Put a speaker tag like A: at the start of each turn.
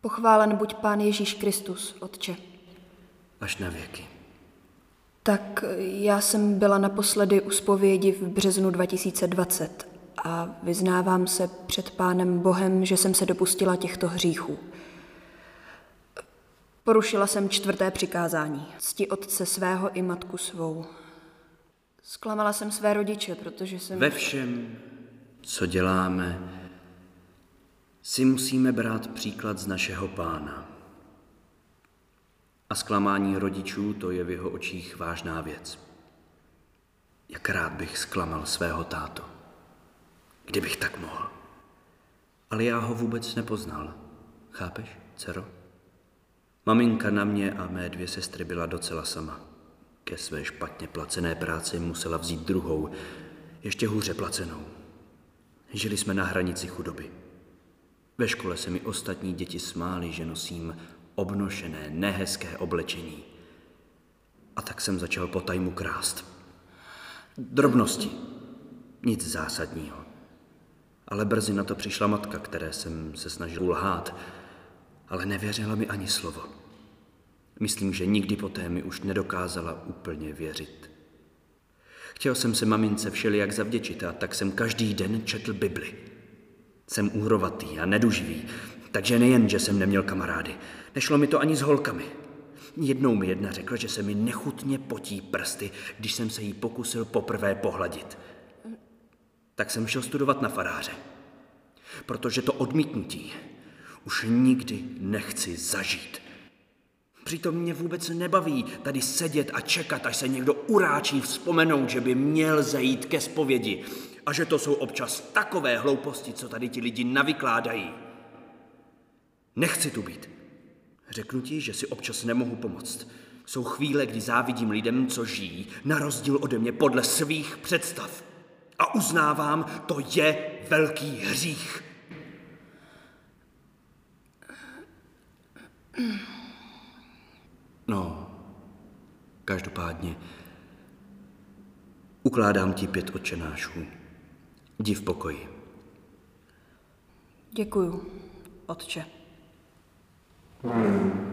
A: Pochválen buď Pán Ježíš Kristus, Otče.
B: Až na věky.
A: Tak já jsem byla naposledy u spovědi v březnu 2020 a vyznávám se před Pánem Bohem, že jsem se dopustila těchto hříchů. Porušila jsem čtvrté přikázání. Cti otce svého i matku svou. Zklamala jsem své rodiče, protože jsem...
B: Ve všem, co děláme, si musíme brát příklad z našeho pána. A zklamání rodičů to je v jeho očích vážná věc. Jak rád bych zklamal svého tátu, kdybych tak mohl. Ale já ho vůbec nepoznal. Chápeš, dcero? Maminka na mě a mé dvě sestry byla docela sama. Ke své špatně placené práci musela vzít druhou, ještě hůře placenou. Žili jsme na hranici chudoby. Ve škole se mi ostatní děti smály, že nosím obnošené, nehezké oblečení. A tak jsem začal po tajmu krást. Drobnosti, nic zásadního. Ale brzy na to přišla matka, které jsem se snažil lhát, ale nevěřila mi ani slovo. Myslím, že nikdy poté mi už nedokázala úplně věřit. Chtěl jsem se mamince všelijak zavděčit a tak jsem každý den četl Bibli. Jsem úhrovatý a neduživý, takže nejen, že jsem neměl kamarády, nešlo mi to ani s holkami. Jednou mi jedna řekla, že se mi nechutně potí prsty, když jsem se jí pokusil poprvé pohladit. Tak jsem šel studovat na faráře, protože to odmítnutí už nikdy nechci zažít. Přitom mě vůbec nebaví tady sedět a čekat, až se někdo uráčí vzpomenout, že by měl zajít ke zpovědi a že to jsou občas takové hlouposti, co tady ti lidi navykládají. Nechci tu být. Řeknu ti, že si občas nemohu pomoct. Jsou chvíle, kdy závidím lidem, co žijí, na rozdíl ode mě podle svých představ. A uznávám, to je velký hřích. Každopádně ukládám ti pět očenášů. Jdi v pokoji.
A: Děkuju, otče.
B: Hmm.